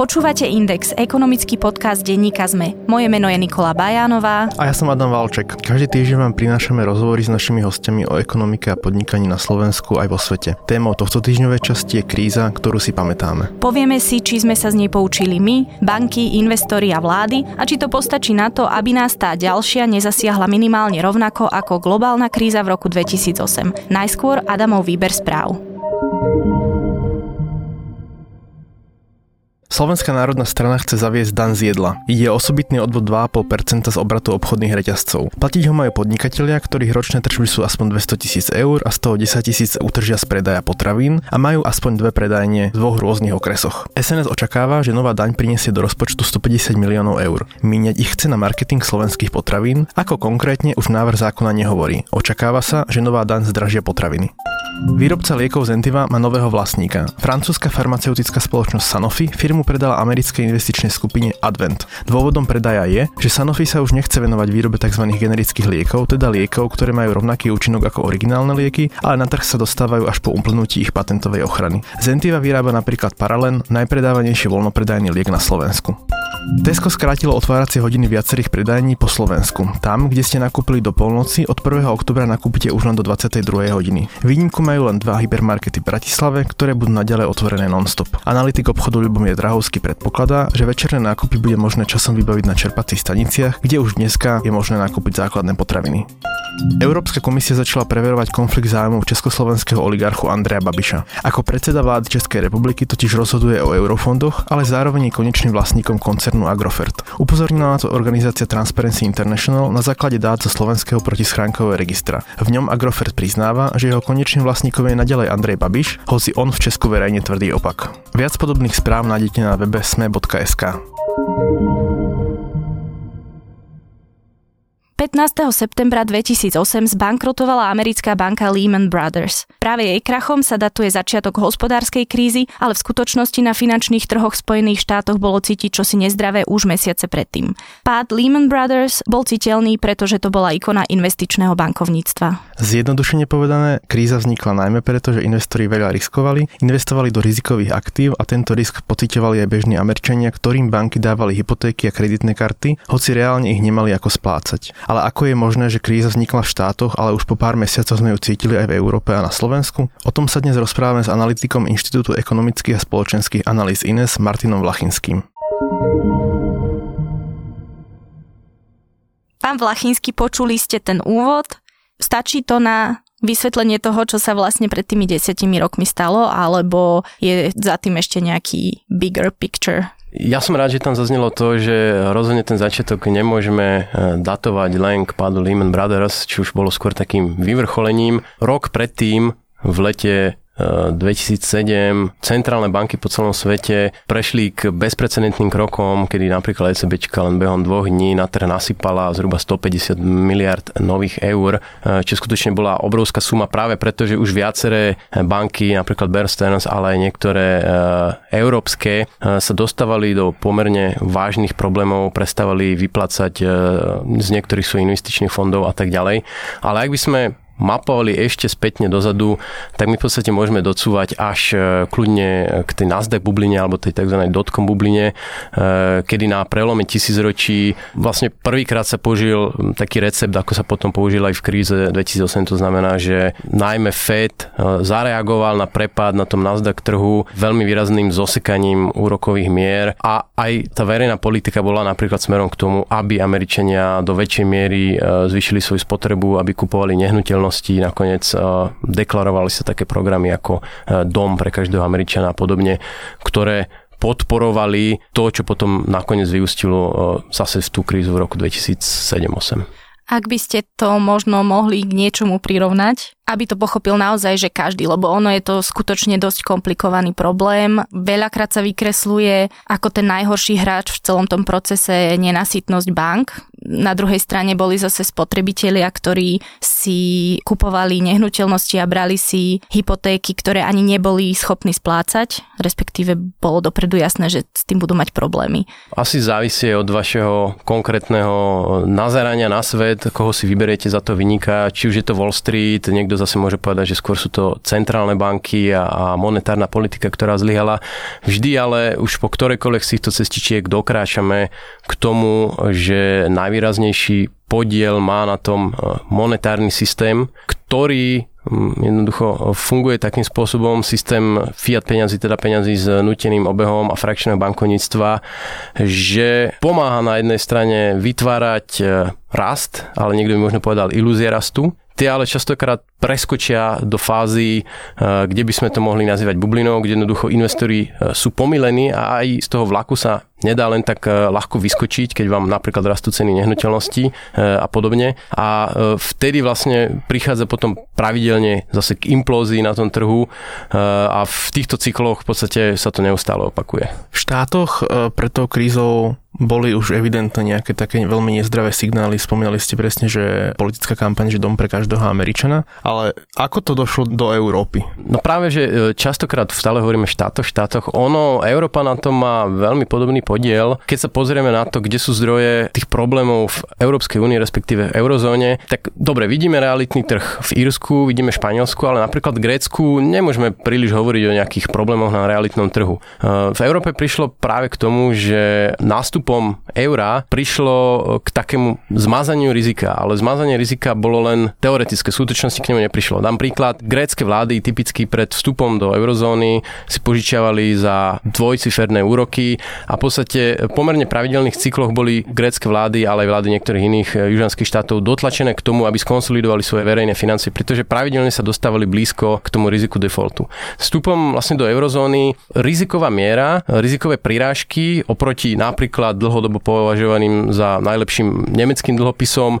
Počúvate Index, ekonomický podcast denníka ZME. Moje meno je Nikola Bajánová. A ja som Adam Valček. Každý týždeň vám prinášame rozhovory s našimi hostiami o ekonomike a podnikaní na Slovensku aj vo svete. Témou tohto týždňovej časti je kríza, ktorú si pamätáme. Povieme si, či sme sa z nej poučili my, banky, investori a vlády a či to postačí na to, aby nás tá ďalšia nezasiahla minimálne rovnako ako globálna kríza v roku 2008. Najskôr Adamov výber správ. Slovenská národná strana chce zaviesť dan z jedla. Ide osobitný odvod 2,5% z obratu obchodných reťazcov. Platiť ho majú podnikatelia, ktorých ročné tržby sú aspoň 200 tisíc eur a z toho 10 tisíc utržia z predaja potravín a majú aspoň dve predajne v dvoch rôznych okresoch. SNS očakáva, že nová daň prinesie do rozpočtu 150 miliónov eur. Míňať ich chce na marketing slovenských potravín, ako konkrétne už návrh zákona nehovorí. Očakáva sa, že nová daň zdražia potraviny. Výrobca liekov Zentiva má nového vlastníka. Francúzska farmaceutická spoločnosť Sanofi firmu predala americkej investičnej skupine Advent. Dôvodom predaja je, že Sanofi sa už nechce venovať výrobe tzv. generických liekov, teda liekov, ktoré majú rovnaký účinok ako originálne lieky, ale na trh sa dostávajú až po uplnutí ich patentovej ochrany. Zentiva vyrába napríklad Paralen, najpredávanejší voľnopredajný liek na Slovensku. Tesco skrátilo otváracie hodiny viacerých predajní po Slovensku. Tam, kde ste nakúpili do polnoci, od 1. oktobra nakúpite už len do 22. hodiny. Výnimku majú len dva hypermarkety v Bratislave, ktoré budú naďalej otvorené non-stop. Analytik obchodu Ľubomír Drahovský predpokladá, že večerné nákupy bude možné časom vybaviť na čerpacích staniciach, kde už dneska je možné nakúpiť základné potraviny. Európska komisia začala preverovať konflikt zájmov československého oligarchu Andreja Babiša. Ako predseda vlády Českej republiky totiž rozhoduje o eurofondoch, ale zároveň je konečným vlastníkom koncernu Agrofert. Upozornila na to organizácia Transparency International na základe dát zo slovenského protischránkového registra. V ňom Agrofert priznáva, že jeho konečným vlastníkom je nadalej Andrej Babiš, hoci on v Česku verejne tvrdý opak. Viac podobných správ nájdete na webe sme.sk. 15. septembra 2008 zbankrotovala americká banka Lehman Brothers. Práve jej krachom sa datuje začiatok hospodárskej krízy, ale v skutočnosti na finančných trhoch v Spojených štátoch bolo cítiť čosi nezdravé už mesiace predtým. Pád Lehman Brothers bol citeľný, pretože to bola ikona investičného bankovníctva. Zjednodušene povedané, kríza vznikla najmä preto, že investori veľa riskovali, investovali do rizikových aktív a tento risk pocitovali aj bežní Američania, ktorým banky dávali hypotéky a kreditné karty, hoci reálne ich nemali ako splácať ale ako je možné, že kríza vznikla v štátoch, ale už po pár mesiacoch sme ju cítili aj v Európe a na Slovensku? O tom sa dnes rozprávame s analytikom Inštitútu ekonomických a spoločenských analýz INES Martinom Vlachinským. Pán Vlachinský, počuli ste ten úvod? Stačí to na vysvetlenie toho, čo sa vlastne pred tými desiatimi rokmi stalo, alebo je za tým ešte nejaký bigger picture? Ja som rád, že tam zaznelo to, že rozhodne ten začiatok nemôžeme e, datovať len k pádu Lehman Brothers, či už bolo skôr takým vyvrcholením. Rok predtým v lete 2007 centrálne banky po celom svete prešli k bezprecedentným krokom, kedy napríklad ECB len behom dvoch dní na trh nasypala zhruba 150 miliard nových eur, e, čo skutočne bola obrovská suma práve preto, že už viaceré banky, napríklad Bear Stearns, ale aj niektoré e, európske, e, sa dostávali do pomerne vážnych problémov, prestávali vyplácať z niektorých svojich investičných fondov a tak ďalej. Ale ak by sme mapovali ešte spätne dozadu, tak my v podstate môžeme docúvať až e, kľudne k tej Nasdaq bubline alebo tej tzv. dotcom bubline, e, kedy na prelome tisícročí vlastne prvýkrát sa použil taký recept, ako sa potom použil aj v kríze 2008, to znamená, že najmä Fed e, zareagoval na prepad na tom Nasdaq trhu veľmi výrazným zosekaním úrokových mier a aj tá verejná politika bola napríklad smerom k tomu, aby Američania do väčšej miery zvýšili svoju spotrebu, aby kupovali nehnuteľnosť spoločnosti nakoniec eh, deklarovali sa také programy ako eh, dom pre každého Američana a podobne, ktoré podporovali to, čo potom nakoniec vyústilo eh, zase v tú krízu v roku 2007-2008. Ak by ste to možno mohli k niečomu prirovnať, aby to pochopil naozaj, že každý, lebo ono je to skutočne dosť komplikovaný problém. Veľakrát sa vykresluje ako ten najhorší hráč v celom tom procese nenasytnosť bank. Na druhej strane boli zase spotrebitelia, ktorí si kupovali nehnuteľnosti a brali si hypotéky, ktoré ani neboli schopní splácať, respektíve bolo dopredu jasné, že s tým budú mať problémy. Asi závisí od vašeho konkrétneho nazerania na svet, koho si vyberiete za to vyniká, či už je to Wall Street, niekto zase môže povedať, že skôr sú to centrálne banky a monetárna politika, ktorá zlyhala. Vždy ale už po ktorejkoľvek z týchto cestičiek dokráčame k tomu, že najvýraznejší podiel má na tom e, monetárny systém, ktorý jednoducho funguje takým spôsobom. Systém fiat peňazí, teda peňazí s nuteným obehom a frakčného bankovníctva, že pomáha na jednej strane vytvárať e, rast, ale niekto by možno povedal ilúzie rastu, tie ale častokrát preskočia do fázy, eh, kde by sme to mohli nazývať bublinou, kde jednoducho investori eh, sú pomilení a aj z toho vlaku sa nedá len tak eh, ľahko vyskočiť, keď vám napríklad rastú ceny nehnuteľností a podobne. A vtedy vlastne prichádza potom pravidelne zase k implózii na tom trhu a v týchto cykloch v podstate sa to neustále opakuje. V štátoch pred tou krízou boli už evidentne nejaké také veľmi nezdravé signály. Spomínali ste presne, že politická kampaň, že dom pre každého Američana. Ale ako to došlo do Európy? No práve, že e, častokrát stále hovoríme štátoch, štátoch. Ono, Európa na tom má veľmi podobný podiel. Keď sa pozrieme na to, kde sú zdroje tých problémov v Európskej únii, respektíve v eurozóne, tak dobre, vidíme realitný trh v Írsku, vidíme Španielsku, ale napríklad v Grécku nemôžeme príliš hovoriť o nejakých problémoch na realitnom trhu. E, v Európe prišlo práve k tomu, že nástup nástupom eura prišlo k takému zmazaniu rizika, ale zmazanie rizika bolo len teoretické, v skutočnosti k nemu neprišlo. Dám príklad, grécke vlády typicky pred vstupom do eurozóny si požičiavali za dvojciferné úroky a v podstate pomerne pravidelných cykloch boli grécke vlády, ale aj vlády niektorých iných eh, južanských štátov dotlačené k tomu, aby skonsolidovali svoje verejné financie, pretože pravidelne sa dostávali blízko k tomu riziku defaultu. Vstupom vlastne do eurozóny riziková miera, rizikové prirážky oproti napríklad dlhodobo považovaným za najlepším nemeckým dlhopisom, e,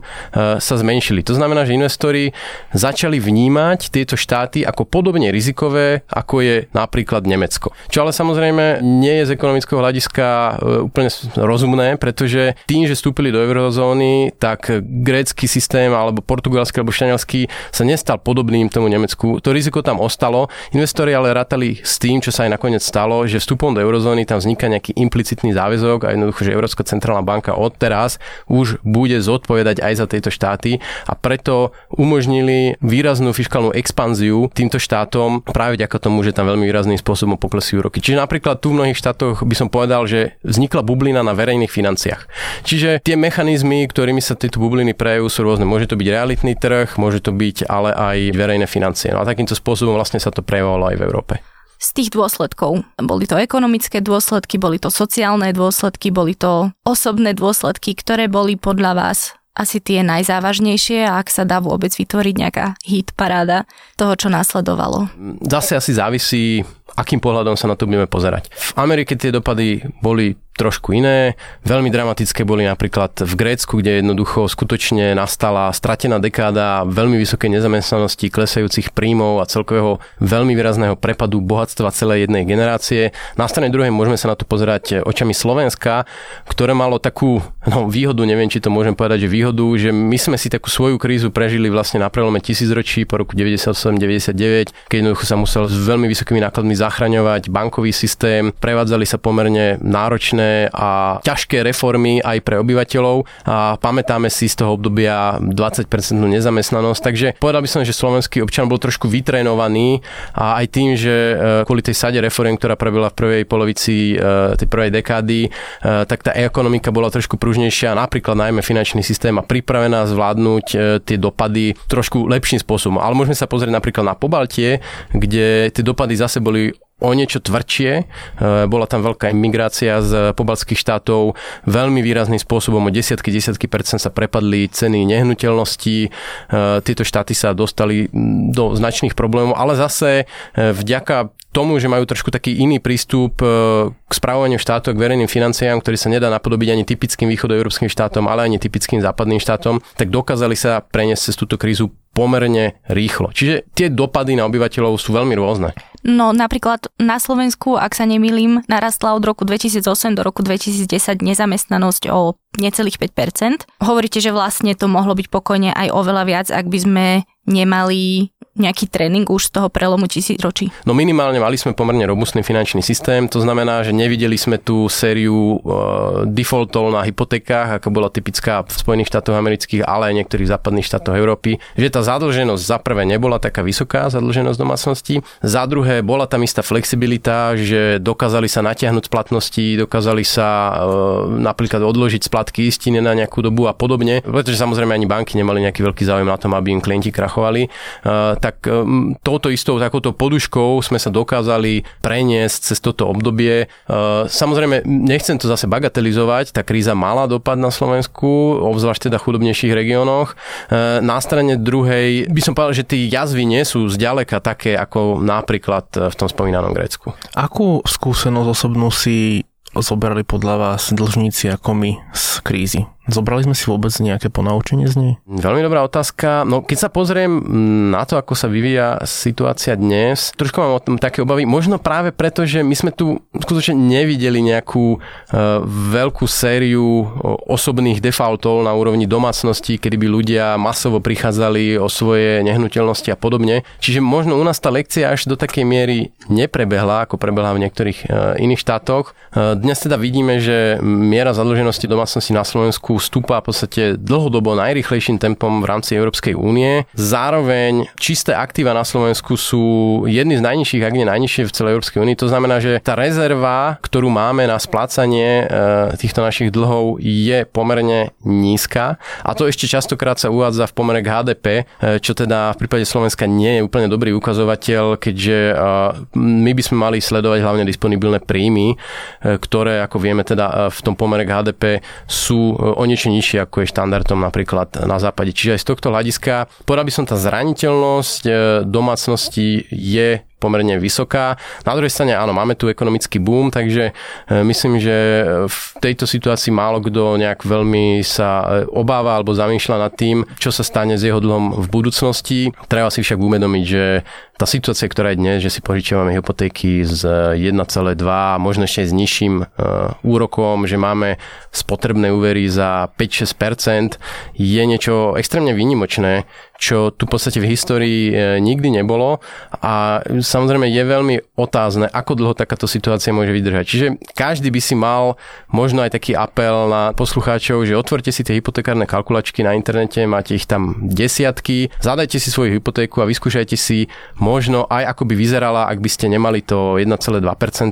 sa zmenšili. To znamená, že investori začali vnímať tieto štáty ako podobne rizikové, ako je napríklad Nemecko. Čo ale samozrejme nie je z ekonomického hľadiska e, úplne rozumné, pretože tým, že vstúpili do eurozóny, tak grécky systém alebo portugalský alebo španielský sa nestal podobným tomu Nemecku. To riziko tam ostalo. Investori ale rátali s tým, čo sa aj nakoniec stalo, že vstupom do eurozóny tam vzniká nejaký implicitný záväzok a jednoducho, že Európska centrálna banka odteraz už bude zodpovedať aj za tieto štáty a preto umožnili výraznú fiskálnu expanziu týmto štátom práve vďaka tomu, že tam veľmi výrazným spôsobom poklesí úroky. Čiže napríklad tu v mnohých štátoch by som povedal, že vznikla bublina na verejných financiách. Čiže tie mechanizmy, ktorými sa tieto bubliny prejavujú, sú rôzne. Môže to byť realitný trh, môže to byť ale aj verejné financie. No a takýmto spôsobom vlastne sa to prejavovalo aj v Európe z tých dôsledkov. Boli to ekonomické dôsledky, boli to sociálne dôsledky, boli to osobné dôsledky, ktoré boli podľa vás asi tie najzávažnejšie ak sa dá vôbec vytvoriť nejaká hit paráda toho, čo následovalo. Zase asi závisí, akým pohľadom sa na to budeme pozerať. V Amerike tie dopady boli trošku iné. Veľmi dramatické boli napríklad v Grécku, kde jednoducho skutočne nastala stratená dekáda veľmi vysokej nezamestnanosti, klesajúcich príjmov a celkového veľmi výrazného prepadu bohatstva celej jednej generácie. Na strane druhej môžeme sa na to pozerať očami Slovenska, ktoré malo takú no, výhodu, neviem, či to môžem povedať, že výhodu, že my sme si takú svoju krízu prežili vlastne na prelome tisícročí po roku 98-99, keď jednoducho sa musel s veľmi vysokými nákladmi zachraňovať bankový systém, prevádzali sa pomerne náročné a ťažké reformy aj pre obyvateľov a pamätáme si z toho obdobia 20% nezamestnanosť, takže povedal by som, že slovenský občan bol trošku vytrénovaný a aj tým, že e, kvôli tej sade reform, ktorá prebila v prvej polovici e, tej prvej dekády, e, tak tá ekonomika bola trošku pružnejšia, napríklad najmä finančný systém a pripravená zvládnuť tie dopady trošku lepším spôsobom. Ale môžeme sa pozrieť napríklad na Pobaltie, kde tie dopady zase boli o niečo tvrdšie. E, bola tam veľká imigrácia z pobalských štátov. Veľmi výrazným spôsobom o desiatky, desiatky percent sa prepadli ceny nehnuteľností. E, tieto štáty sa dostali do značných problémov, ale zase e, vďaka tomu, že majú trošku taký iný prístup k správovaniu štátu, k verejným financiám, ktorý sa nedá napodobiť ani typickým východoeurópskym štátom, ale ani typickým západným štátom, tak dokázali sa preniesť cez túto krízu pomerne rýchlo. Čiže tie dopady na obyvateľov sú veľmi rôzne. No napríklad na Slovensku, ak sa nemýlim, narastla od roku 2008 do roku 2010 nezamestnanosť o necelých 5%. Hovoríte, že vlastne to mohlo byť pokojne aj oveľa viac, ak by sme nemali nejaký tréning už z toho prelomu tisícročí? No minimálne mali sme pomerne robustný finančný systém, to znamená, že nevideli sme tú sériu uh, defaultov na hypotékách, ako bola typická v Spojených štátoch amerických, ale aj niektorých západných štátoch Európy, že tá zadlženosť za prvé nebola taká vysoká, zadlženosť domácnosti, za druhé bola tam istá flexibilita, že dokázali sa natiahnuť splatnosti, dokázali sa uh, napríklad odložiť splatky istiny na nejakú dobu a podobne, pretože samozrejme ani banky nemali nejaký veľký záujem na tom, aby im klienti krachovali. Uh, tak um, touto istou takouto poduškou sme sa dokázali preniesť cez toto obdobie. Uh, samozrejme, nechcem to zase bagatelizovať, tá kríza mala dopad na Slovensku, obzvlášť teda chudobnejších regiónoch. Uh, na strane druhej by som povedal, že tie jazvy nie sú zďaleka také ako napríklad v tom spomínanom Grécku. Akú skúsenosť osobnú si zobrali podľa vás dlžníci ako my z krízy? Zobrali sme si vôbec nejaké ponaučenie z nej? Veľmi dobrá otázka. No keď sa pozriem na to, ako sa vyvíja situácia dnes, trošku mám o tom také obavy. Možno práve preto, že my sme tu skutočne nevideli nejakú uh, veľkú sériu osobných defaultov na úrovni domácnosti, kedy by ľudia masovo prichádzali o svoje nehnuteľnosti a podobne. Čiže možno u nás tá lekcia až do takej miery neprebehla, ako prebehla v niektorých uh, iných štátoch. Uh, dnes teda vidíme, že miera zadlženosti domácnosti na Slovensku stúpa v podstate dlhodobo najrychlejším tempom v rámci Európskej únie. Zároveň čisté aktíva na Slovensku sú jedny z najnižších, ak nie najnižšie v celej Európskej únii. To znamená, že tá rezerva, ktorú máme na splácanie e, týchto našich dlhov je pomerne nízka a to ešte častokrát sa uvádza v pomere k HDP, e, čo teda v prípade Slovenska nie je úplne dobrý ukazovateľ, keďže e, my by sme mali sledovať hlavne disponibilné príjmy, ktoré, ako vieme, teda v tom pomere k HDP sú o niečo nižšie, ako je štandardom napríklad na západe. Čiže aj z tohto hľadiska, povedal by som, tá zraniteľnosť e, domácnosti je pomerne vysoká. Na druhej strane áno, máme tu ekonomický boom, takže e, myslím, že v tejto situácii málo kto nejak veľmi sa e, obáva alebo zamýšľa nad tým, čo sa stane s jeho dlhom v budúcnosti. Treba si však uvedomiť, že tá situácia, ktorá je dnes, že si požičiavame hypotéky z 1,2, možno ešte s nižším e, úrokom, že máme spotrebné úvery za 5-6%, je niečo extrémne výnimočné, čo tu v podstate v histórii e, nikdy nebolo a samozrejme je veľmi otázne, ako dlho takáto situácia môže vydržať. Čiže každý by si mal možno aj taký apel na poslucháčov, že otvorte si tie hypotekárne kalkulačky na internete, máte ich tam desiatky, zadajte si svoju hypotéku a vyskúšajte si možno aj ako by vyzerala, ak by ste nemali to 1,2%,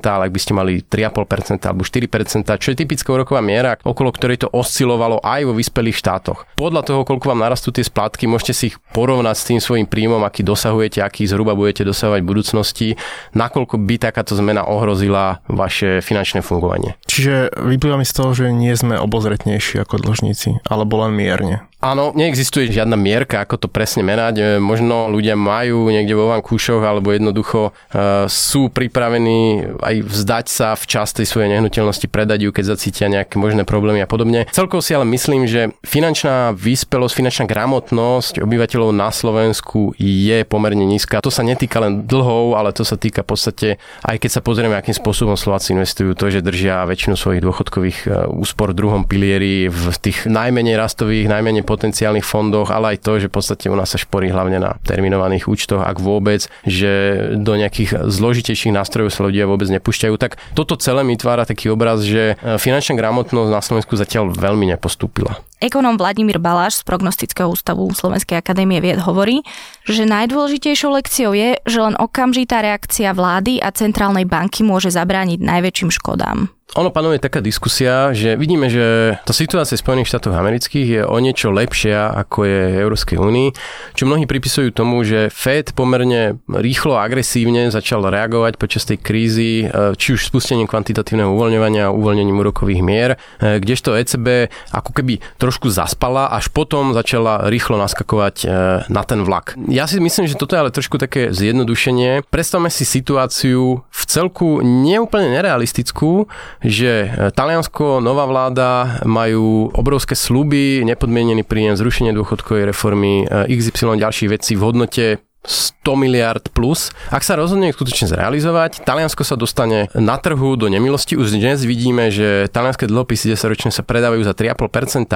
ale ak by ste mali 3,5% alebo 4%, čo je typická úroková miera, okolo ktorej to oscilovalo aj vo vyspelých štátoch. Podľa toho, koľko vám narastú tie splátky, môžete si ich porovnať s tým svojim príjmom, aký dosahujete, aký zhruba budete dosahovať v budúcnosti, nakoľko by takáto zmena ohrozila vaše finančné fungovanie. Čiže vyplýva mi z toho, že nie sme obozretnejší ako dlžníci, alebo len mierne. Áno, neexistuje žiadna mierka, ako to presne merať. E, možno ľudia majú niekde vo vankúšoch alebo jednoducho uh, sú pripravení aj vzdať sa v časti svojej nehnuteľnosti, predať ju, keď zacítia nejaké možné problémy a podobne. Celkovo si ale myslím, že finančná vyspelosť, finančná gramotnosť obyvateľov na Slovensku je pomerne nízka. To sa netýka len dlhov, ale to sa týka v podstate, aj keď sa pozrieme, akým spôsobom Slováci investujú, to, že držia väčšinu svojich dôchodkových e, úspor v druhom pilieri v tých najmenej rastových, najmenej potenciálnych fondoch, ale aj to, že v podstate u nás sa šporí hlavne na terminovaných účtoch, ak vôbec, že do nejakých zložitejších nástrojov sa ľudia vôbec nepúšťajú. Tak toto celé mi tvára taký obraz, že e, finančná gramotnosť na Slovensku zatiaľ veľmi nepostúpila. Ekonom Vladimír Baláš z Prognostického ústavu Slovenskej akadémie vied hovorí, že najdôležitejšou lekciou je, že len okamžitá reakcia vlády a centrálnej banky môže zabrániť najväčším škodám. Ono panuje taká diskusia, že vidíme, že tá situácia v Spojených štátoch amerických je o niečo lepšia ako je Európskej únii, čo mnohí pripisujú tomu, že Fed pomerne rýchlo a agresívne začal reagovať počas tej krízy, e, či už spustením kvantitatívneho uvoľňovania a uvoľnením úrokových mier, e, kdežto ECB ako keby trošku zaspala, až potom začala rýchlo naskakovať e, na ten vlak. Ja si myslím, že toto je ale trošku také zjednodušenie. Predstavme si situáciu v celku neúplne nerealistickú, že e, Taliansko, nová vláda majú obrovské sluby, nepodmienený príjem, zrušenie dôchodkovej reformy, e, XY ďalších vecí v hodnote 100 miliard plus. Ak sa rozhodne skutočne zrealizovať, Taliansko sa dostane na trhu do nemilosti. Už dnes vidíme, že talianské dlhopisy 10 ročne sa predávajú za 3,5%,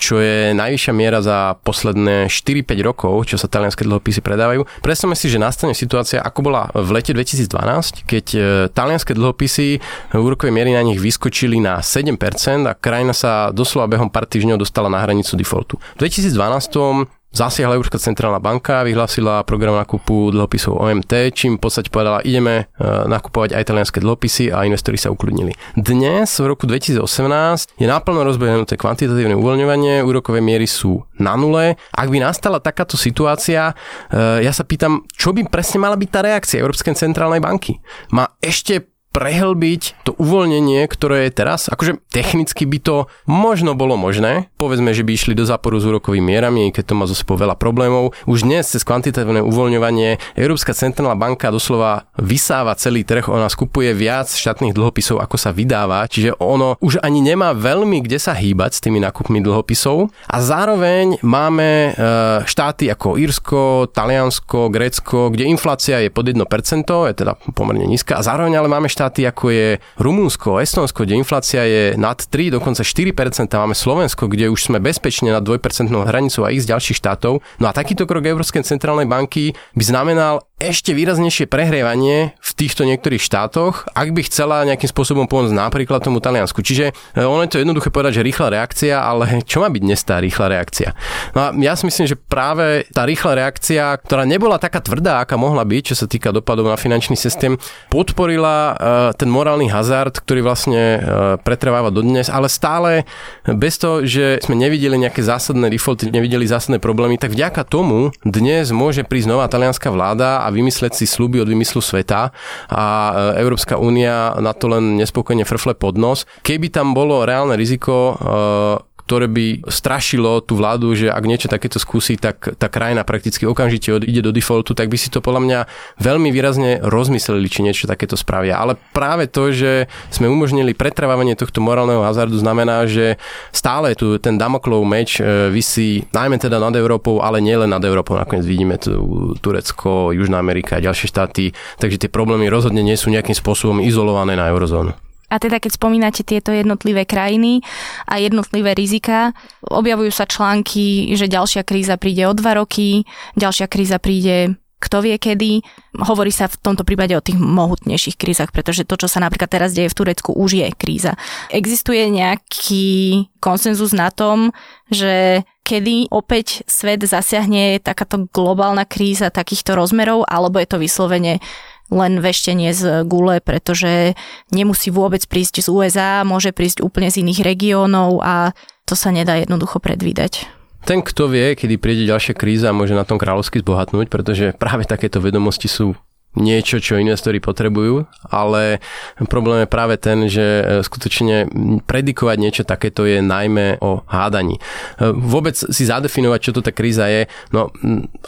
čo je najvyššia miera za posledné 4-5 rokov, čo sa talianské dlhopisy predávajú. Predstavme si, že nastane situácia, ako bola v lete 2012, keď e, talianské dlhopisy úrokové miery na nich vyskočili na 7% a krajina sa doslova behom pár týždňov dostala na hranicu defaultu. V 2012 Zasiahla Európska centrálna banka, vyhlásila program nakupu dlhopisov OMT, čím v podstate povedala, ideme e, nakupovať aj italianské dlhopisy a investori sa ukludnili. Dnes, v roku 2018, je naplno rozbehnuté kvantitatívne uvoľňovanie, úrokové miery sú na nule. Ak by nastala takáto situácia, e, ja sa pýtam, čo by presne mala byť tá reakcia Európskej centrálnej banky? Má ešte prehlbiť to uvoľnenie, ktoré je teraz. Akože technicky by to možno bolo možné. Povedzme, že by išli do záporu s úrokovými mierami, keď to má zo sebou veľa problémov. Už dnes cez kvantitatívne uvoľňovanie Európska centrálna banka doslova vysáva celý trh, ona skupuje viac štátnych dlhopisov, ako sa vydáva, čiže ono už ani nemá veľmi kde sa hýbať s tými nákupmi dlhopisov. A zároveň máme e, štáty ako Írsko, Taliansko, Grécko, kde inflácia je pod 1%, je teda pomerne nízka, a zároveň ale máme štáty štáty ako je Rumúnsko, Estonsko, kde inflácia je nad 3, dokonca 4%, máme Slovensko, kde už sme bezpečne nad 2% hranicou a ich z ďalších štátov. No a takýto krok Európskej centrálnej banky by znamenal ešte výraznejšie prehrievanie v týchto niektorých štátoch, ak by chcela nejakým spôsobom pomôcť napríklad tomu Taliansku. Čiže e, ono je to jednoduché povedať, že rýchla reakcia, ale čo má byť dnes tá rýchla reakcia? No a ja si myslím, že práve tá rýchla reakcia, ktorá nebola taká tvrdá, aká mohla byť, čo sa týka dopadov na finančný systém, podporila e, ten morálny hazard, ktorý vlastne e, pretrváva dodnes, ale stále bez toho, že sme nevideli nejaké zásadné defaulty, nevideli zásadné problémy, tak vďaka tomu dnes môže prísť nová talianská vláda a vymysleť si sluby od vymyslu sveta a e, Európska únia na to len nespokojne frfle pod nos. Keby tam bolo reálne riziko e, ktoré by strašilo tú vládu, že ak niečo takéto skúsi, tak tá krajina prakticky okamžite ide do defaultu, tak by si to podľa mňa veľmi výrazne rozmysleli, či niečo takéto spravia. Ale práve to, že sme umožnili pretrvávanie tohto morálneho hazardu, znamená, že stále tu ten Damoklov meč e, vysí najmä teda nad Európou, ale nielen nad Európou. Nakoniec vidíme tu Turecko, Južná Amerika a ďalšie štáty, takže tie problémy rozhodne nie sú nejakým spôsobom izolované na eurozónu. A teda keď spomínate tieto jednotlivé krajiny a jednotlivé rizika, objavujú sa články, že ďalšia kríza príde o dva roky, ďalšia kríza príde kto vie kedy. Hovorí sa v tomto prípade o tých mohutnejších krízach, pretože to, čo sa napríklad teraz deje v Turecku, už je kríza. Existuje nejaký konsenzus na tom, že kedy opäť svet zasiahne takáto globálna kríza takýchto rozmerov, alebo je to vyslovene len veštenie z gule, pretože nemusí vôbec prísť z USA, môže prísť úplne z iných regiónov a to sa nedá jednoducho predvídať. Ten, kto vie, kedy príde ďalšia kríza, môže na tom kráľovsky zbohatnúť, pretože práve takéto vedomosti sú niečo, čo investori potrebujú, ale problém je práve ten, že e, skutočne predikovať niečo takéto je najmä o hádaní. E, vôbec si zadefinovať, čo to tá kríza je, no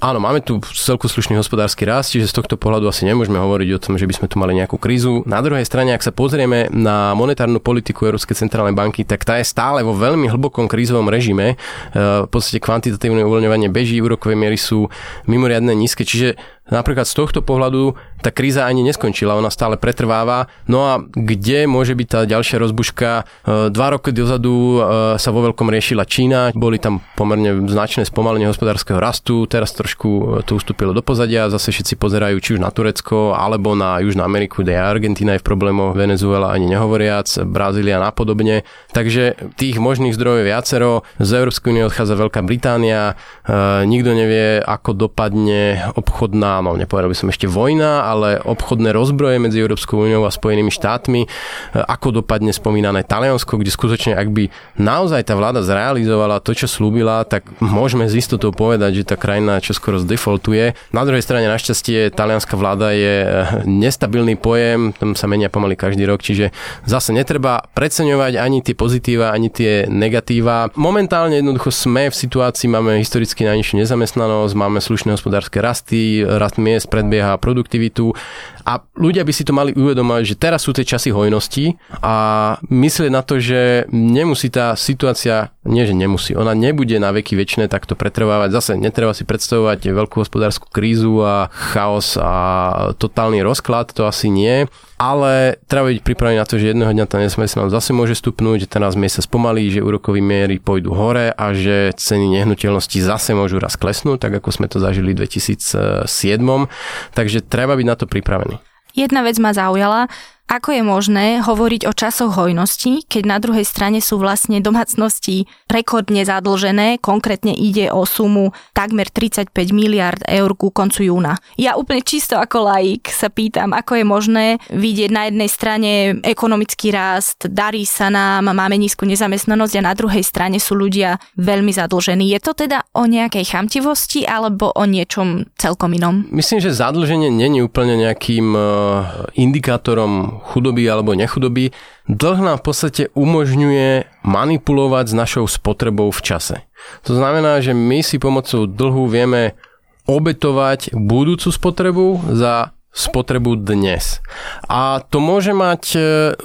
áno, máme tu celku slušný hospodársky rast, čiže z tohto pohľadu asi nemôžeme hovoriť o tom, že by sme tu mali nejakú krízu. Na druhej strane, ak sa pozrieme na monetárnu politiku Európskej centrálnej banky, tak tá je stále vo veľmi hlbokom krízovom režime. E, v podstate kvantitatívne uvoľňovanie beží, úrokové miery sú mimoriadne nízke, čiže Napríklad z tohto pohľadu tá kríza ani neskončila, ona stále pretrváva. No a kde môže byť tá ďalšia rozbuška? E, dva roky dozadu e, sa vo veľkom riešila Čína, boli tam pomerne značné spomalenie hospodárskeho rastu, teraz trošku to ustúpilo do pozadia, zase všetci pozerajú či už na Turecko, alebo na Južnú Ameriku, kde Argentína je v problémoch, Venezuela ani nehovoriac, Brazília a podobne. Takže tých možných zdrojov je viacero. Z Európskej únie odchádza Veľká Británia, e, nikto nevie, ako dopadne obchodná no nepovedal by som ešte vojna, ale obchodné rozbroje medzi Európskou úniou a Spojenými štátmi, e, ako dopadne spomínané Taliansko, kde skutočne ak by naozaj tá vláda zrealizovala to, čo slúbila, tak môžeme z istotou povedať, že tá krajina čoskoro zdefaultuje. Na druhej strane našťastie talianská vláda je e, nestabilný pojem, tam sa menia pomaly každý rok, čiže zase netreba preceňovať ani tie pozitíva, ani tie negatíva. Momentálne jednoducho sme v situácii, máme historicky najnižšiu nezamestnanosť, máme slušné hospodárske rasty, rast miest predbieha produktivitu svetu a ľudia by si to mali uvedomať, že teraz sú tie časy hojnosti a myslieť na to, že nemusí tá situácia, nie že nemusí, ona nebude na veky väčšie takto pretrvávať. Zase netreba si predstavovať veľkú hospodárskú krízu a chaos a totálny rozklad, to asi nie ale treba byť pripravený na to, že jedného dňa tá nezamestnanosť zase môže stupnúť, že ten raz sa spomalí, že úrokové miery pôjdu hore a že ceny nehnuteľnosti zase môžu raz klesnúť, tak ako sme to zažili v 2007. Takže treba byť na to pripravený. Jedna vec ma zaujala, ako je možné hovoriť o časoch hojnosti, keď na druhej strane sú vlastne domácnosti rekordne zadlžené, konkrétne ide o sumu takmer 35 miliard eur ku koncu júna. Ja úplne čisto ako laik sa pýtam, ako je možné vidieť na jednej strane ekonomický rast, darí sa nám, máme nízku nezamestnanosť a na druhej strane sú ľudia veľmi zadlžení. Je to teda o nejakej chamtivosti alebo o niečom celkom inom? Myslím, že zadlženie není úplne nejakým eh, indikátorom chudoby alebo nechudoby, dlh nám v podstate umožňuje manipulovať s našou spotrebou v čase. To znamená, že my si pomocou dlhu vieme obetovať budúcu spotrebu za spotrebu dnes. A to môže mať e,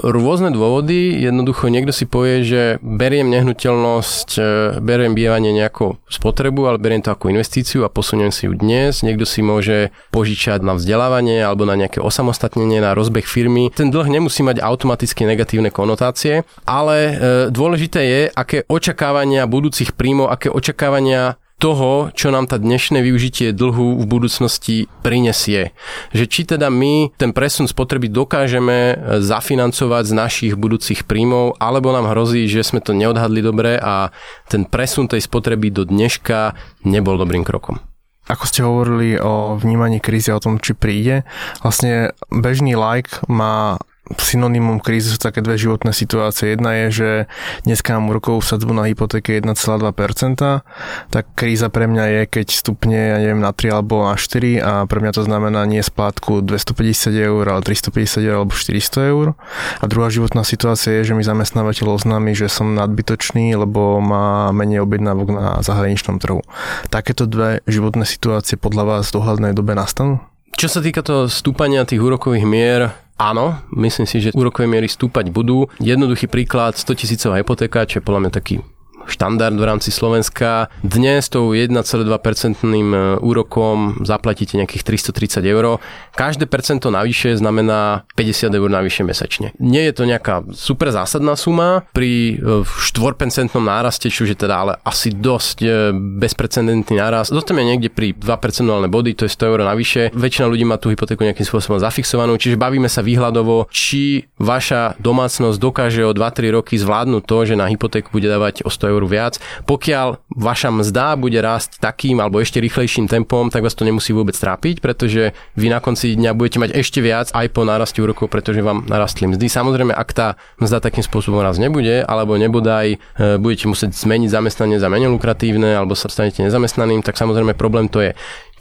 rôzne dôvody. Jednoducho niekto si povie, že beriem nehnuteľnosť, e, beriem bývanie nejakú spotrebu, ale beriem to ako investíciu a posuniem si ju dnes. Niekto si môže požičať na vzdelávanie alebo na nejaké osamostatnenie, na rozbeh firmy. Ten dlh nemusí mať automaticky negatívne konotácie, ale e, dôležité je, aké očakávania budúcich príjmov, aké očakávania toho, čo nám tá dnešné využitie dlhu v budúcnosti prinesie. Že či teda my ten presun spotreby dokážeme e, zafinancovať z našich budúcich príjmov, alebo nám hrozí, že sme to neodhadli dobre a ten presun tej spotreby do dneška nebol dobrým krokom. Ako ste hovorili o vnímaní krízy, o tom, či príde, vlastne bežný like má synonymum krízy sú také dve životné situácie. Jedna je, že dneska mám úrokovú sadzbu na hypotéke 1,2%, tak kríza pre mňa je, keď stupne, ja neviem, na 3 alebo na 4 a pre mňa to znamená nie splátku 250 eur, ale 350 eur alebo 400 eur. A druhá životná situácia je, že mi zamestnávateľ oznámi, že som nadbytočný, lebo má menej objednávok na zahraničnom trhu. Takéto dve životné situácie podľa vás v dohľadnej dobe nastanú? Čo sa týka toho stúpania tých úrokových mier, Áno, myslím si, že úrokové miery stúpať budú. Jednoduchý príklad, 100 tisícová hypotéka, čo je podľa mňa taký štandard v rámci Slovenska. Dnes tou 1,2% e, úrokom zaplatíte nejakých 330 eur. Každé percento navyše znamená 50 eur navyše mesačne. Nie je to nejaká super zásadná suma. Pri 4% e, náraste, čo je teda ale asi dosť e, bezprecedentný nárast. Dostaneme niekde pri 2 percentuálne body, to je 100 eur navyše. Väčšina ľudí má tú hypotéku nejakým spôsobom zafixovanú, čiže bavíme sa výhľadovo, či vaša domácnosť dokáže o 2-3 roky zvládnuť to, že na hypotéku bude dávať o 100 eur viac. Pokiaľ vaša mzda bude rásť takým alebo ešte rýchlejším tempom, tak vás to nemusí vôbec trápiť, pretože vy na konci dňa budete mať ešte viac aj po náraste úrokov, pretože vám narastli mzdy. Samozrejme, ak tá mzda takým spôsobom raz nebude, alebo nebodaj e, budete musieť zmeniť zamestnanie za menej lukratívne, alebo sa stanete nezamestnaným, tak samozrejme problém to je.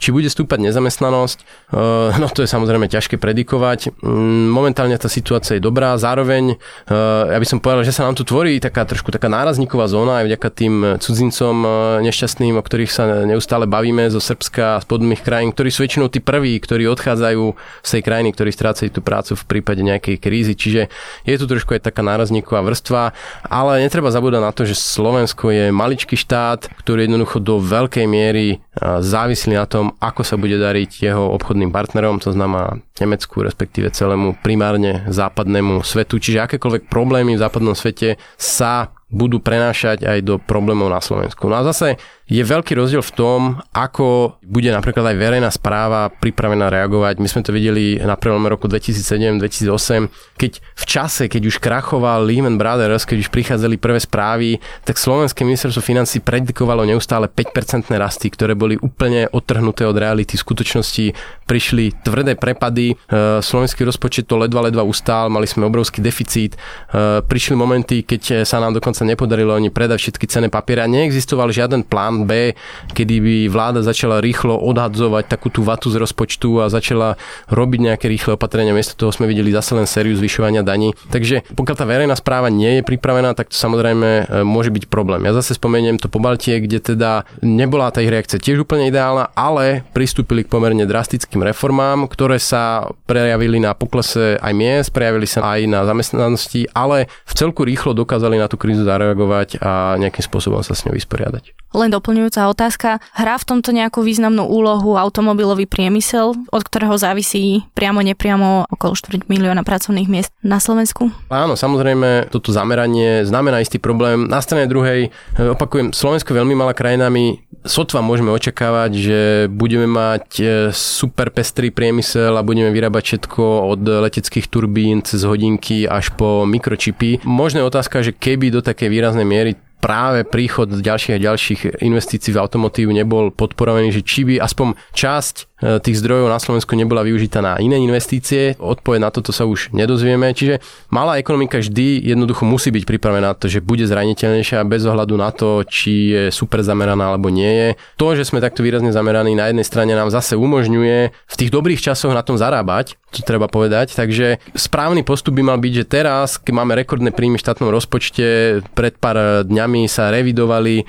Či bude stúpať nezamestnanosť, eh, no to je samozrejme ťažké predikovať. Mm, momentálne tá situácia je dobrá, zároveň eh, ja by som povedal, že sa nám tu tvorí taká trošku taká nárazníková zóna aj vďaka tým cudzincom eh, nešťastným, o ktorých sa neustále bavíme zo Srbska a z podobných krajín, ktorí sú väčšinou tí prví, ktorí odchádzajú z tej krajiny, ktorí strácajú tú prácu v prípade nejakej krízy. Čiže je tu trošku aj taká nárazníková vrstva, ale netreba zabúdať na to, že Slovensko je maličký štát, ktorý jednoducho do veľkej miery závislí na tom, ako sa bude dariť jeho obchodným partnerom, to znamená Nemecku, respektíve celému primárne západnému svetu. Čiže akékoľvek problémy v západnom svete sa budú prenášať aj do problémov na Slovensku. No a zase je veľký rozdiel v tom, ako bude napríklad aj verejná správa pripravená reagovať. My sme to videli na prelome roku 2007-2008, keď v čase, keď už krachoval Lehman Brothers, keď už prichádzali prvé správy, tak Slovenské ministerstvo financí predikovalo neustále 5% rasty, ktoré boli úplne odtrhnuté od reality. Skutočnosti prišli tvrdé prepady, e, slovenský rozpočet to ledva ledva ustál, mali sme obrovský deficit, e, prišli momenty, keď sa nám dokonca sa nepodarilo ani predať všetky cené papiere a neexistoval žiaden plán B, kedy by vláda začala rýchlo odhadzovať takú tú vatu z rozpočtu a začala robiť nejaké rýchle opatrenia. Miesto toho sme videli zase len sériu zvyšovania daní. Takže pokiaľ tá verejná správa nie je pripravená, tak to samozrejme e, môže byť problém. Ja zase spomeniem to Pobaltie, kde teda nebola tá ich reakcia tiež úplne ideálna, ale pristúpili k pomerne drastickým reformám, ktoré sa prejavili na poklese aj miest, prejavili sa aj na zamestnanosti, ale v celku rýchlo dokázali na tú krízu zareagovať a nejakým spôsobom sa s ňou vysporiadať. Len doplňujúca otázka. Hrá v tomto nejakú významnú úlohu automobilový priemysel, od ktorého závisí priamo nepriamo okolo 4 milióna pracovných miest na Slovensku? Áno, samozrejme, toto zameranie znamená istý problém. Na strane druhej, e, opakujem, Slovensko je veľmi malá krajina, my sotva môžeme očakávať, že budeme mať e, super pestrý priemysel a budeme vyrábať všetko od leteckých turbín cez hodinky až po mikročipy. Možná otázka, že keby do takej výraznej miery práve príchod ďalších a ďalších investícií v automotív nebol podporovaný, že či by aspoň časť tých zdrojov na Slovensku nebola využitá na iné investície. Odpoveď na toto sa už nedozvieme. Čiže malá ekonomika vždy jednoducho musí byť pripravená na to, že bude zraniteľnejšia bez ohľadu na to, či je super zameraná alebo nie je. To, že sme takto výrazne zameraní na jednej strane nám zase umožňuje v tých dobrých časoch na tom zarábať, to treba povedať. Takže správny postup by mal byť, že teraz, keď máme rekordné príjmy v štátnom rozpočte, pred pár dňami sa revidovali e,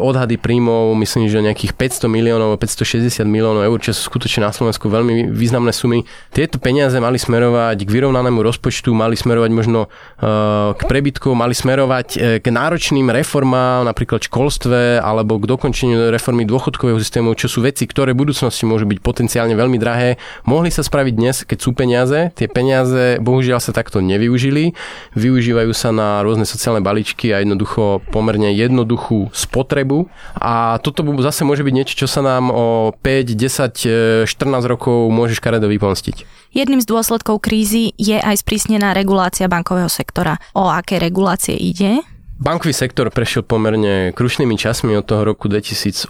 odhady príjmov, myslím, že nejakých 500 miliónov, 560 miliónov eur, čo skutočne na Slovensku veľmi významné sumy. Tieto peniaze mali smerovať k vyrovnanému rozpočtu, mali smerovať možno uh, k prebytku, mali smerovať uh, k náročným reformám, napríklad školstve alebo k dokončeniu reformy dôchodkového systému, čo sú veci, ktoré v budúcnosti môžu byť potenciálne veľmi drahé. Mohli sa spraviť dnes, keď sú peniaze. Tie peniaze bohužiaľ sa takto nevyužili. Využívajú sa na rôzne sociálne balíčky a jednoducho pomerne jednoduchú spotrebu. A toto zase môže byť niečo, čo sa nám o 5, 10, 14 rokov môžeš karedo vypomstiť. Jedným z dôsledkov krízy je aj sprísnená regulácia bankového sektora. O aké regulácie ide? Bankový sektor prešiel pomerne krušnými časmi od toho roku 2008.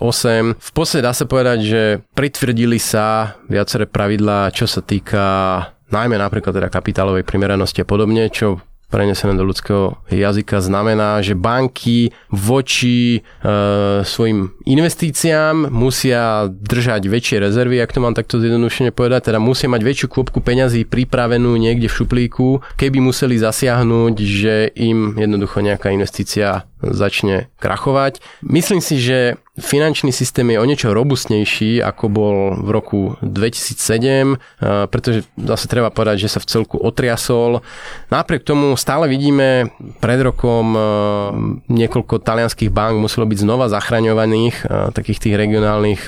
V podstate dá sa povedať, že pritvrdili sa viaceré pravidlá, čo sa týka najmä napríklad teda kapitálovej primeranosti a podobne, čo prenesené do ľudského jazyka znamená, že banky voči e, svojim investíciám musia držať väčšie rezervy, ak to mám takto zjednodušene povedať, teda musia mať väčšiu kôpku peňazí pripravenú niekde v šuplíku, keby museli zasiahnuť, že im jednoducho nejaká investícia začne krachovať. Myslím si, že finančný systém je o niečo robustnejší, ako bol v roku 2007, pretože zase treba povedať, že sa v celku otriasol. Napriek tomu stále vidíme pred rokom niekoľko talianských bank muselo byť znova zachraňovaných, takých tých regionálnych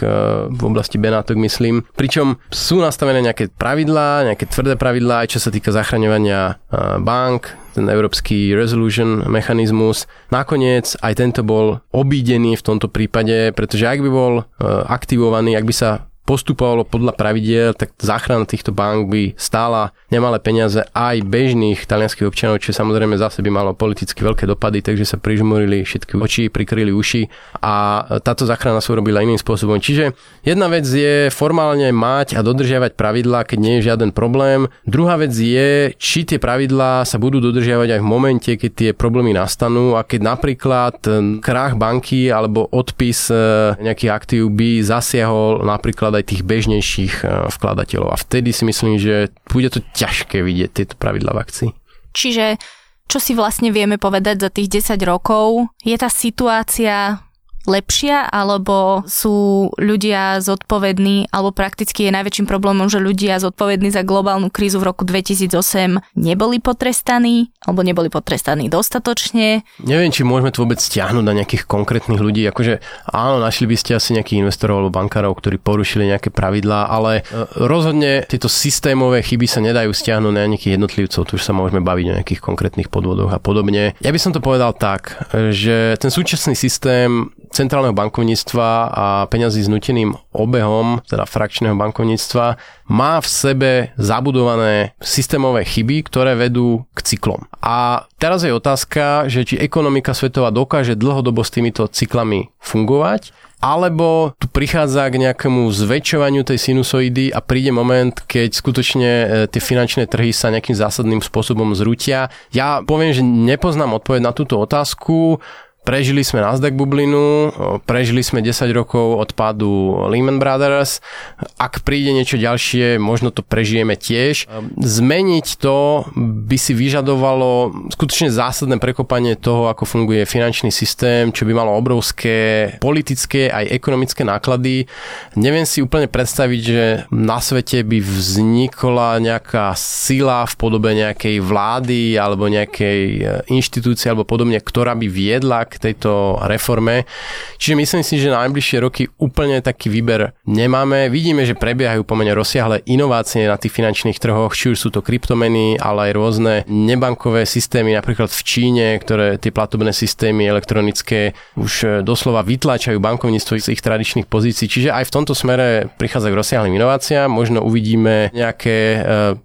v oblasti Benátok myslím. Pričom sú nastavené nejaké pravidlá, nejaké tvrdé pravidlá, aj čo sa týka zachraňovania bank, ten európsky resolution mechanizmus. Nakoniec aj tento bol obídený v tomto prípade, pretože ak by bol e, aktivovaný, ak by sa postupovalo podľa pravidiel, tak záchrana týchto bank by stála nemalé peniaze aj bežných talianských občanov, čo samozrejme zase by malo politicky veľké dopady, takže sa prižmurili všetky oči, prikryli uši a táto záchrana sa urobila iným spôsobom. Čiže jedna vec je formálne mať a dodržiavať pravidlá, keď nie je žiaden problém. Druhá vec je, či tie pravidlá sa budú dodržiavať aj v momente, keď tie problémy nastanú a keď napríklad krach banky alebo odpis e, nejakých aktív by zasiahol napríklad napríklad aj tých bežnejších eh, vkladateľov. A vtedy si myslím, že bude to ťažké vidieť tieto pravidla v akcii. Čiže čo si vlastne vieme povedať za tých 10 rokov? Je tá situácia lepšia, alebo sú ľudia zodpovední, alebo prakticky je najväčším problémom, že ľudia zodpovední za globálnu krízu v roku 2008 neboli potrestaní, alebo neboli potrestaní dostatočne. Neviem, či môžeme to vôbec stiahnuť na nejakých konkrétnych ľudí. Akože áno, našli by ste asi nejakých investorov alebo bankárov, ktorí porušili nejaké pravidlá, ale e, rozhodne tieto systémové chyby sa nedajú stiahnuť na nejakých jednotlivcov, tu už sa môžeme baviť o nejakých konkrétnych podvodoch a podobne. Ja by som to povedal tak, že ten súčasný systém centrálneho bankovníctva a peňazí s nuteným obehom, teda frakčného bankovníctva, má v sebe zabudované systémové chyby, ktoré vedú k cyklom. A teraz je otázka, že či ekonomika svetová dokáže dlhodobo s týmito cyklami fungovať, alebo tu prichádza k nejakému zväčšovaniu tej sinusoidy a príde moment, keď skutočne e, tie finančné trhy sa nejakým zásadným spôsobom zrutia. Ja poviem, že nepoznám odpoveď na túto otázku. Prežili sme Nasdaq bublinu, prežili sme 10 rokov od pádu Lehman Brothers. Ak príde niečo ďalšie, možno to prežijeme tiež. Zmeniť to by si vyžadovalo skutočne zásadné prekopanie toho, ako funguje finančný systém, čo by malo obrovské politické aj ekonomické náklady. Neviem si úplne predstaviť, že na svete by vznikla nejaká sila v podobe nejakej vlády alebo nejakej e, inštitúcie alebo podobne, ktorá by viedla k tejto reforme. Čiže myslím si, že na najbližšie roky úplne taký výber nemáme. Vidíme, že prebiehajú pomene rozsiahle inovácie na tých finančných trhoch, či už sú to kryptomeny, ale aj rôzne nebankové systémy, napríklad v Číne, ktoré tie platobné systémy elektronické už e, doslova vytláčajú bankovníctvo z ich tradičných pozícií. Čiže aj v tomto smere prichádza k rozsiahlým inováciám. Možno uvidíme nejaké e,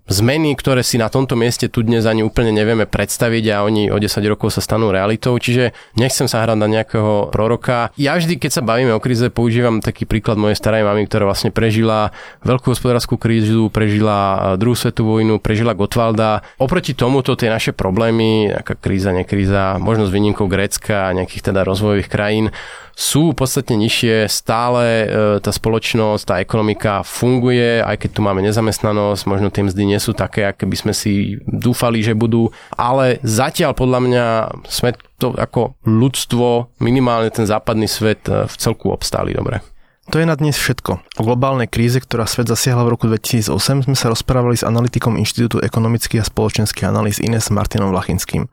zmeny, ktoré si na tomto mieste tu dnes ani úplne nevieme predstaviť a oni o 10 rokov sa stanú realitou. Čiže nech nechcem sa hrať na nejakého proroka. Ja vždy, keď sa bavíme o kríze, používam taký príklad mojej starej mamy, ktorá vlastne prežila veľkú hospodárskú krízu, prežila druhú svetovú vojnu, prežila Gotwalda. Oproti tomuto tie naše problémy, nejaká kríza, nekríza, možno s výnimkou Grécka a nejakých teda rozvojových krajín, sú podstatne nižšie, stále e, tá spoločnosť, tá ekonomika funguje, aj keď tu máme nezamestnanosť, možno tie mzdy nie sú také, aké by sme si dúfali, že budú, ale zatiaľ podľa mňa sme to ako ľudstvo, minimálne ten západný svet e, v celku obstáli dobre. To je na dnes všetko. O globálnej kríze, ktorá svet zasiahla v roku 2008, sme sa rozprávali s analytikom Inštitútu ekonomických a spoločenských analýz Ines Martinom Vlachinským.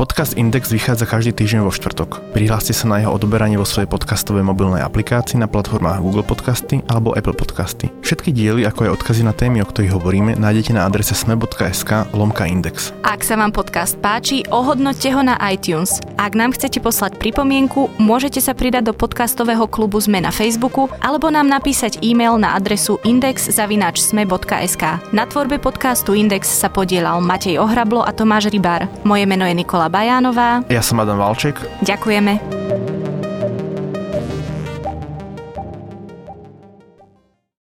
Podcast Index vychádza každý týždeň vo štvrtok. Prihláste sa na jeho odoberanie vo svojej podcastovej mobilnej aplikácii na platformách Google Podcasty alebo Apple Podcasty. Všetky diely, ako aj odkazy na témy, o ktorých hovoríme, nájdete na adrese sme.sk lomka index. Ak sa vám podcast páči, ohodnoťte ho na iTunes. Ak nám chcete poslať pripomienku, môžete sa pridať do podcastového klubu Sme na Facebooku alebo nám napísať e-mail na adresu index.sme.sk. Na tvorbe podcastu Index sa podielal Matej Ohrablo a Tomáš Rybár. Moje meno je Nikola Bajánová. Ja som Adam Valček. Ďakujeme.